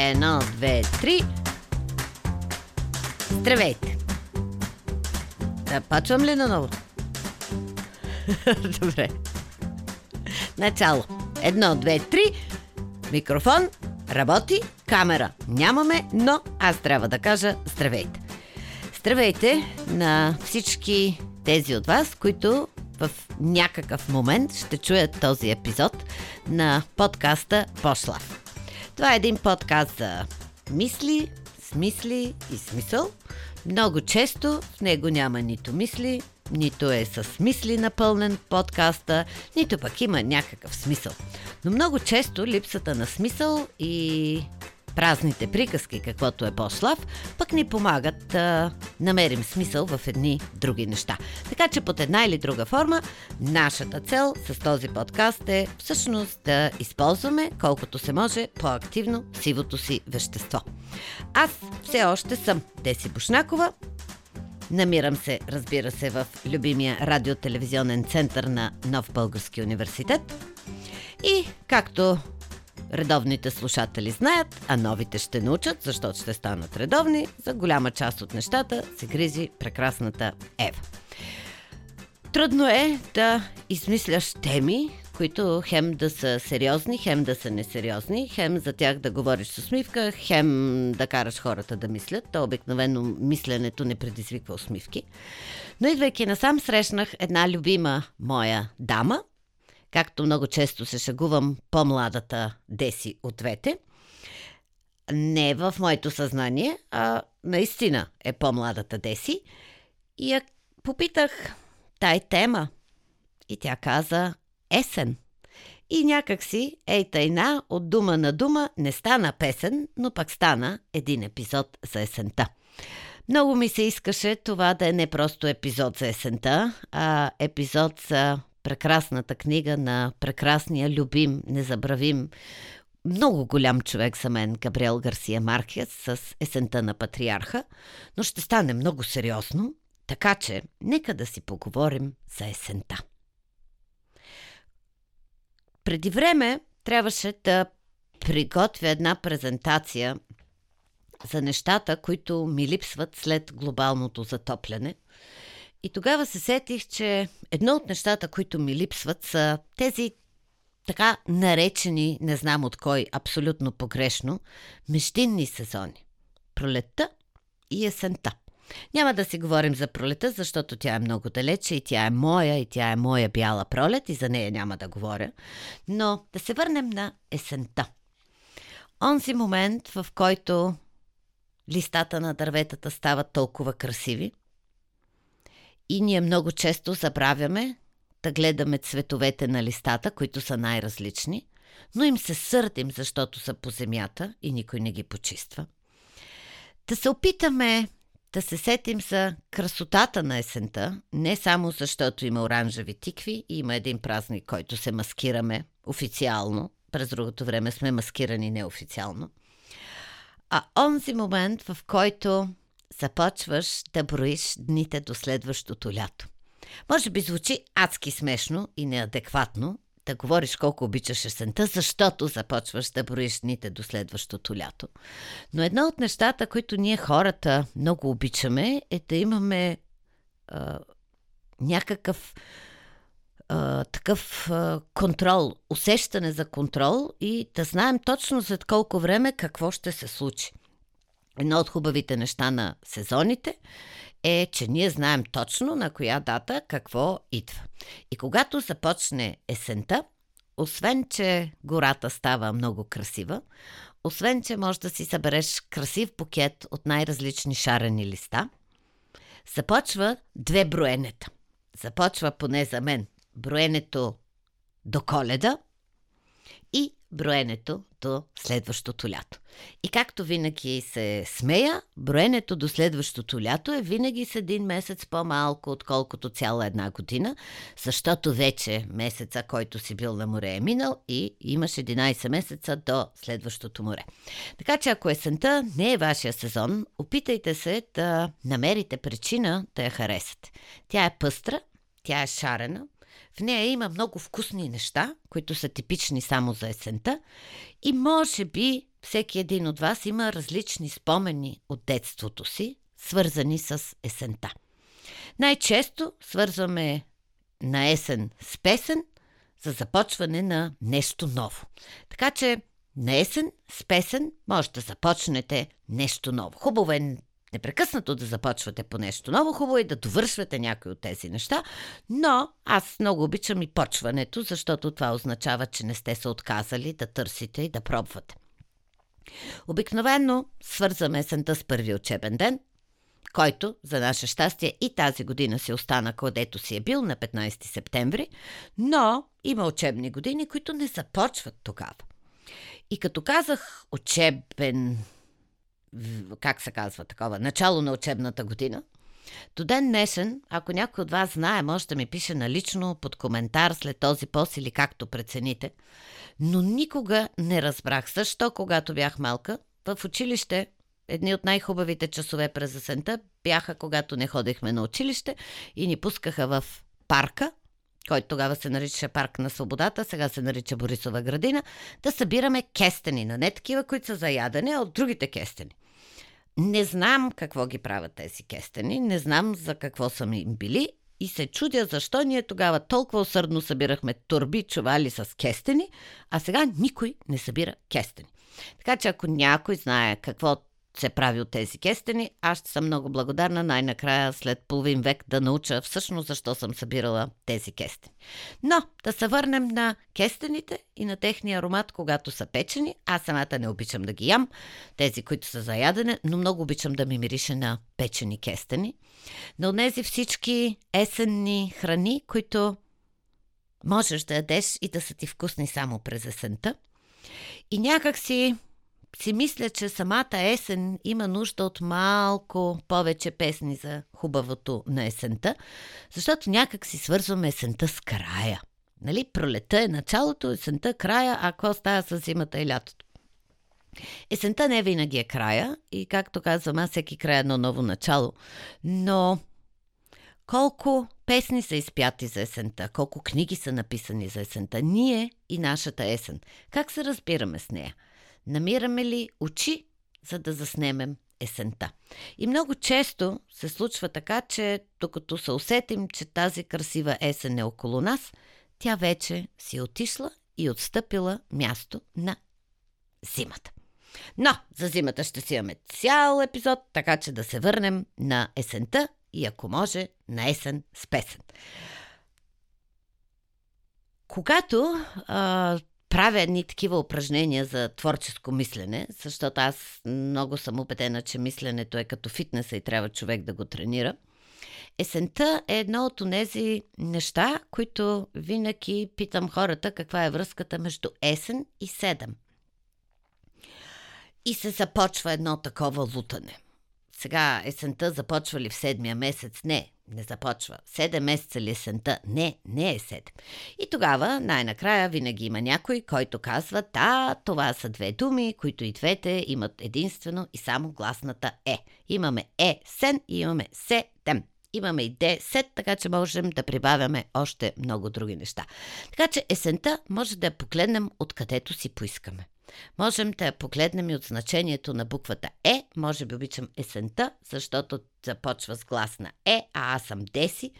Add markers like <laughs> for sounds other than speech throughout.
Едно, две, три. Здравейте! Да, почвам ли наново? <laughs> Добре. Начало. Едно, две, три. Микрофон. Работи. Камера. Нямаме, но аз трябва да кажа здравейте. Здравейте на всички тези от вас, които в някакъв момент ще чуят този епизод на подкаста Пошлав. Това е един подкаст за мисли, смисли и смисъл. Много често в него няма нито мисли, нито е с мисли напълнен подкаста, нито пък има някакъв смисъл. Но много често липсата на смисъл и празните приказки, каквото е Бослав, пък ни помагат да намерим смисъл в едни други неща. Така че под една или друга форма, нашата цел с този подкаст е всъщност да използваме колкото се може по-активно сивото си вещество. Аз все още съм Деси Бушнакова, Намирам се, разбира се, в любимия радиотелевизионен център на Нов Български университет. И, както редовните слушатели знаят, а новите ще научат, защото ще станат редовни, за голяма част от нещата се грижи прекрасната Ева. Трудно е да измисляш теми, които хем да са сериозни, хем да са несериозни, хем за тях да говориш с усмивка, хем да караш хората да мислят. То обикновено мисленето не предизвиква усмивки. Но идвайки насам, срещнах една любима моя дама, както много често се шагувам по-младата Деси от двете. Не в моето съзнание, а наистина е по-младата Деси. И я попитах тай тема. И тя каза есен. И някакси, ей тайна, от дума на дума не стана песен, но пък стана един епизод за есента. Много ми се искаше това да е не просто епизод за есента, а епизод за прекрасната книга на прекрасния, любим, незабравим, много голям човек за мен, Габриел Гарсия Маркес, с есента на патриарха, но ще стане много сериозно, така че нека да си поговорим за есента. Преди време трябваше да приготвя една презентация за нещата, които ми липсват след глобалното затопляне – и тогава се сетих, че едно от нещата, които ми липсват, са тези така наречени, не знам от кой, абсолютно погрешно, междинни сезони. Пролетта и есента. Няма да си говорим за пролета, защото тя е много далече и тя е моя, и тя е моя бяла пролет и за нея няма да говоря. Но да се върнем на есента. Онзи момент, в който листата на дърветата стават толкова красиви, и ние много често забравяме да гледаме цветовете на листата, които са най-различни, но им се сърдим, защото са по земята и никой не ги почиства. Да се опитаме да се сетим за красотата на есента, не само защото има оранжеви тикви и има един празник, който се маскираме официално, през другото време сме маскирани неофициално, а онзи момент, в който започваш да броиш дните до следващото лято. Може би звучи адски смешно и неадекватно да говориш колко обичаш есента, защото започваш да броиш дните до следващото лято. Но едно от нещата, които ние хората много обичаме, е да имаме а, някакъв а, такъв а, контрол, усещане за контрол и да знаем точно след колко време какво ще се случи. Едно от хубавите неща на сезоните е, че ние знаем точно на коя дата какво идва. И когато започне есента, освен, че гората става много красива, освен, че можеш да си събереш красив букет от най-различни шарени листа, започва две броенета. Започва поне за мен броенето до коледа броенето до следващото лято. И както винаги се смея, броенето до следващото лято е винаги с един месец по-малко, отколкото цяла една година, защото вече месеца, който си бил на море е минал и имаш 11 месеца до следващото море. Така че ако есента не е вашия сезон, опитайте се да намерите причина да я харесате. Тя е пъстра, тя е шарена, В нея има много вкусни неща, които са типични само за есента. И може би всеки един от вас има различни спомени от детството си, свързани с есента. Най-често свързваме на есен с песен за започване на нещо ново. Така че на есен с песен може да започнете нещо ново. Хубаво е непрекъснато да започвате по нещо ново, хубаво е да довършвате някои от тези неща, но аз много обичам и почването, защото това означава, че не сте се отказали да търсите и да пробвате. Обикновено свързваме есента с първи учебен ден, който, за наше щастие, и тази година си остана където си е бил на 15 септември, но има учебни години, които не започват тогава. И като казах учебен, как се казва такова, начало на учебната година, до ден днешен, ако някой от вас знае, може да ми пише налично под коментар след този пост или както прецените. Но никога не разбрах защо, когато бях малка, в училище едни от най-хубавите часове през есента бяха, когато не ходихме на училище и ни пускаха в парка, който тогава се наричаше Парк на свободата, сега се нарича Борисова градина, да събираме кестени, на не такива, които са за ядене, а от другите кестени. Не знам какво ги правят тези кестени, не знам за какво са им били и се чудя защо ние тогава толкова усърдно събирахме турби, чували с кестени, а сега никой не събира кестени. Така че ако някой знае какво се прави от тези кестени. Аз ще съм много благодарна най-накрая след половин век да науча всъщност защо съм събирала тези кестени. Но да се върнем на кестените и на техния аромат, когато са печени. Аз самата не обичам да ги ям, тези, които са за ядене, но много обичам да ми мирише на печени кестени. На тези всички есенни храни, които можеш да ядеш и да са ти вкусни само през есента. И някак си си мисля, че самата есен има нужда от малко повече песни за хубавото на есента, защото някак си свързваме есента с края. Нали? Пролета е началото, есента края, а какво става с зимата и лятото? Есента не винаги е края и, както казвам аз, всеки край е едно ново начало. Но колко песни са изпяти за есента, колко книги са написани за есента, ние и нашата есен. Как се разбираме с нея? Намираме ли очи, за да заснемем есента? И много често се случва така, че докато се усетим, че тази красива есен е около нас, тя вече си е отишла и отстъпила място на зимата. Но за зимата ще си имаме цял епизод, така че да се върнем на есента и ако може на есен с песен. Когато а, правя едни такива упражнения за творческо мислене, защото аз много съм убедена, че мисленето е като фитнеса и трябва човек да го тренира. Есента е едно от тези неща, които винаги питам хората каква е връзката между есен и седем. И се започва едно такова лутане. Сега есента започва ли в седмия месец? Не, не започва. Седем месеца ли е сента? Не, не е седем. И тогава, най-накрая, винаги има някой, който казва, да, това са две думи, които и двете имат единствено и само гласната е. Имаме е сен и имаме седем. Имаме и сет, така че можем да прибавяме още много други неща. Така че есента може да я погледнем откъдето си поискаме. Можем да я погледнем и от значението на буквата Е. Може би обичам есента, защото започва с глас на Е, а аз съм Деси.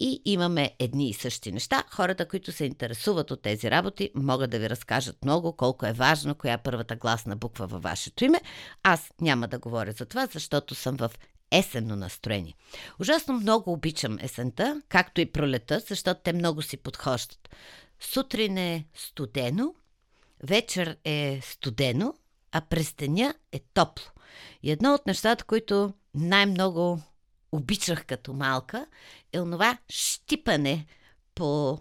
И имаме едни и същи неща. Хората, които се интересуват от тези работи, могат да ви разкажат много колко е важно коя е първата гласна буква във вашето име. Аз няма да говоря за това, защото съм в есенно настроение. Ужасно много обичам есента, както и пролета, защото те много си подхождат. Сутрин е студено, вечер е студено, а през деня е топло. И едно от нещата, които най-много обичах като малка, е онова щипане по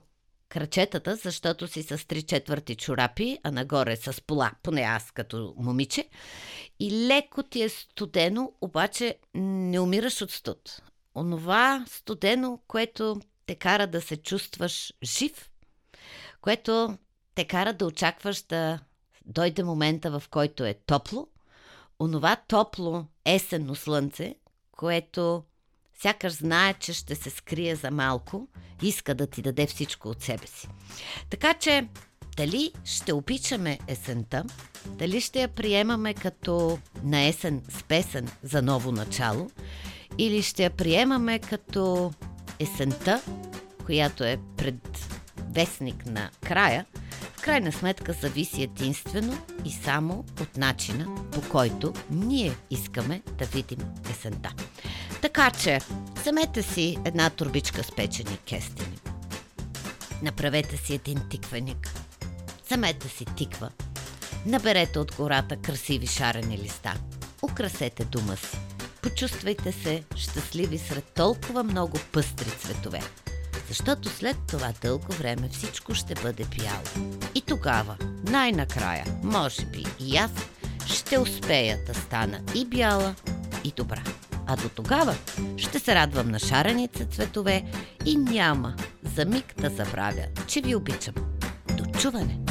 крачетата, защото си с три четвърти чорапи, а нагоре с пола, поне аз като момиче. И леко ти е студено, обаче не умираш от студ. Онова студено, което те кара да се чувстваш жив, което те кара да очакваш да дойде момента, в който е топло, онова топло есенно слънце, което Сякаш знае, че ще се скрие за малко, иска да ти даде всичко от себе си. Така че, дали ще обичаме есента, дали ще я приемаме като на есен с песен за ново начало, или ще я приемаме като есента, която е предвестник на края, крайна сметка зависи единствено и само от начина, по който ние искаме да видим есента. Така че, вземете си една турбичка с печени кестени. Направете си един тиквеник. Вземете си тиква. Наберете от гората красиви шарени листа. Украсете дома си. Почувствайте се щастливи сред толкова много пъстри цветове. Защото след това дълго време всичко ще бъде бяло. И тогава, най-накрая, може би и аз, ще успея да стана и бяла, и добра. А до тогава ще се радвам на шарените цветове и няма за миг да забравя, че ви обичам. До чуване!